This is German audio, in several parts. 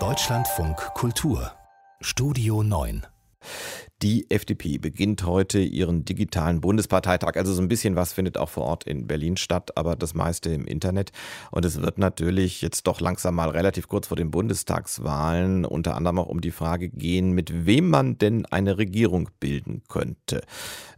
Deutschlandfunk Kultur Studio 9 die FDP beginnt heute ihren digitalen Bundesparteitag. Also so ein bisschen was findet auch vor Ort in Berlin statt, aber das meiste im Internet. Und es wird natürlich jetzt doch langsam mal relativ kurz vor den Bundestagswahlen unter anderem auch um die Frage gehen, mit wem man denn eine Regierung bilden könnte.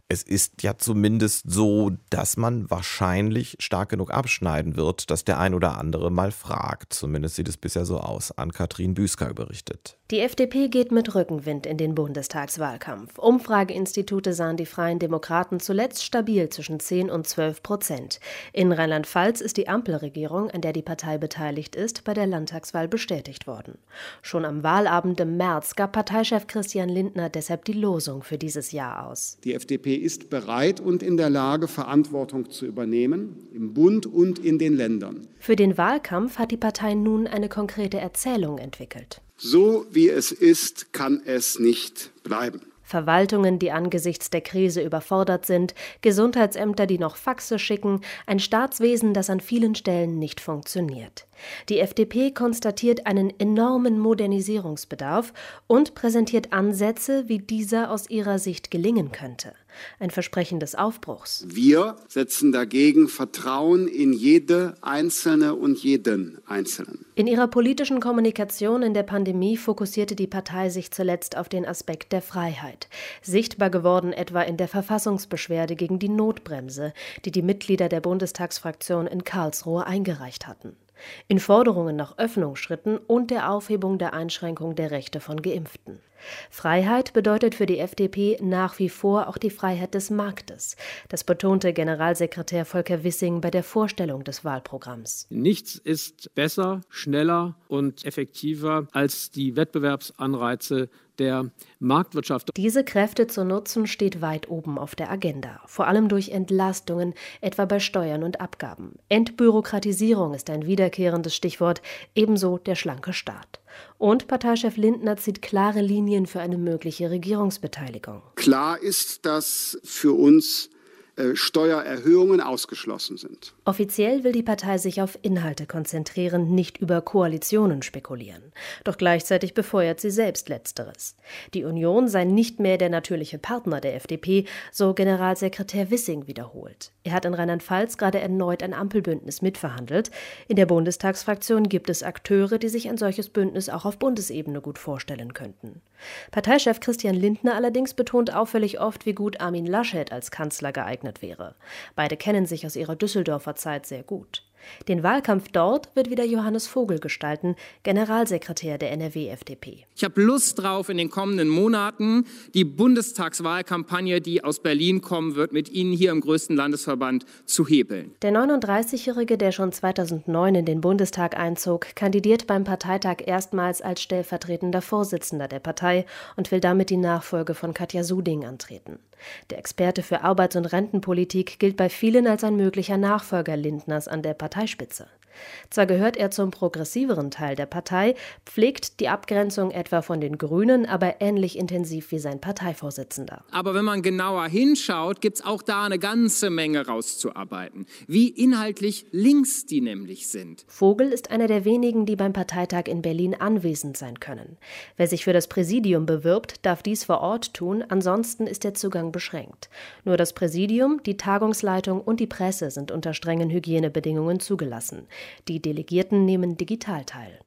Es ist ja zumindest so, dass man wahrscheinlich stark genug abschneiden wird, dass der ein oder andere mal fragt. Zumindest sieht es bisher so aus. An Katrin Büsker berichtet. Die FDP geht mit Rückenwind in den Bundestagswahlkampf. Umfrageinstitute sahen die Freien Demokraten zuletzt stabil zwischen 10 und 12 Prozent. In Rheinland-Pfalz ist die Ampelregierung, an der die Partei beteiligt ist, bei der Landtagswahl bestätigt worden. Schon am Wahlabend im März gab Parteichef Christian Lindner deshalb die Losung für dieses Jahr aus. Die FDP ist bereit und in der Lage, Verantwortung zu übernehmen, im Bund und in den Ländern. Für den Wahlkampf hat die Partei nun eine konkrete Erzählung entwickelt. So wie es ist, kann es nicht bleiben. Verwaltungen, die angesichts der Krise überfordert sind, Gesundheitsämter, die noch Faxe schicken, ein Staatswesen, das an vielen Stellen nicht funktioniert. Die FDP konstatiert einen enormen Modernisierungsbedarf und präsentiert Ansätze, wie dieser aus ihrer Sicht gelingen könnte. Ein Versprechen des Aufbruchs. Wir setzen dagegen Vertrauen in jede Einzelne und jeden Einzelnen. In ihrer politischen Kommunikation in der Pandemie fokussierte die Partei sich zuletzt auf den Aspekt der Freiheit. Sichtbar geworden etwa in der Verfassungsbeschwerde gegen die Notbremse, die die Mitglieder der Bundestagsfraktion in Karlsruhe eingereicht hatten in Forderungen nach Öffnungsschritten und der Aufhebung der Einschränkung der Rechte von Geimpften. Freiheit bedeutet für die FDP nach wie vor auch die Freiheit des Marktes. Das betonte Generalsekretär Volker Wissing bei der Vorstellung des Wahlprogramms. Nichts ist besser, schneller und effektiver als die Wettbewerbsanreize der Marktwirtschaft. Diese Kräfte zu nutzen steht weit oben auf der Agenda, vor allem durch Entlastungen, etwa bei Steuern und Abgaben. Entbürokratisierung ist ein wiederkehrendes Stichwort, ebenso der schlanke Staat. Und Parteichef Lindner zieht klare Linien für eine mögliche Regierungsbeteiligung. Klar ist, dass für uns Steuererhöhungen ausgeschlossen sind. Offiziell will die Partei sich auf Inhalte konzentrieren, nicht über Koalitionen spekulieren. Doch gleichzeitig befeuert sie selbst Letzteres. Die Union sei nicht mehr der natürliche Partner der FDP, so Generalsekretär Wissing wiederholt. Er hat in Rheinland-Pfalz gerade erneut ein Ampelbündnis mitverhandelt. In der Bundestagsfraktion gibt es Akteure, die sich ein solches Bündnis auch auf Bundesebene gut vorstellen könnten. Parteichef Christian Lindner allerdings betont auffällig oft, wie gut Armin Laschet als Kanzler geeignet geeignet wäre. Beide kennen sich aus ihrer Düsseldorfer Zeit sehr gut. Den Wahlkampf dort wird wieder Johannes Vogel gestalten, Generalsekretär der NRW-FDP. Ich habe Lust drauf, in den kommenden Monaten die Bundestagswahlkampagne, die aus Berlin kommen wird, mit Ihnen hier im größten Landesverband zu hebeln. Der 39-Jährige, der schon 2009 in den Bundestag einzog, kandidiert beim Parteitag erstmals als stellvertretender Vorsitzender der Partei und will damit die Nachfolge von Katja Suding antreten. Der Experte für Arbeits- und Rentenpolitik gilt bei vielen als ein möglicher Nachfolger Lindners an der Parteispitze. Zwar gehört er zum progressiveren Teil der Partei, pflegt die Abgrenzung etwa von den Grünen aber ähnlich intensiv wie sein Parteivorsitzender. Aber wenn man genauer hinschaut, gibt es auch da eine ganze Menge rauszuarbeiten. Wie inhaltlich links die nämlich sind. Vogel ist einer der wenigen, die beim Parteitag in Berlin anwesend sein können. Wer sich für das Präsidium bewirbt, darf dies vor Ort tun, ansonsten ist der Zugang beschränkt. Nur das Präsidium, die Tagungsleitung und die Presse sind unter strengen Hygienebedingungen zugelassen. Die Delegierten nehmen digital teil.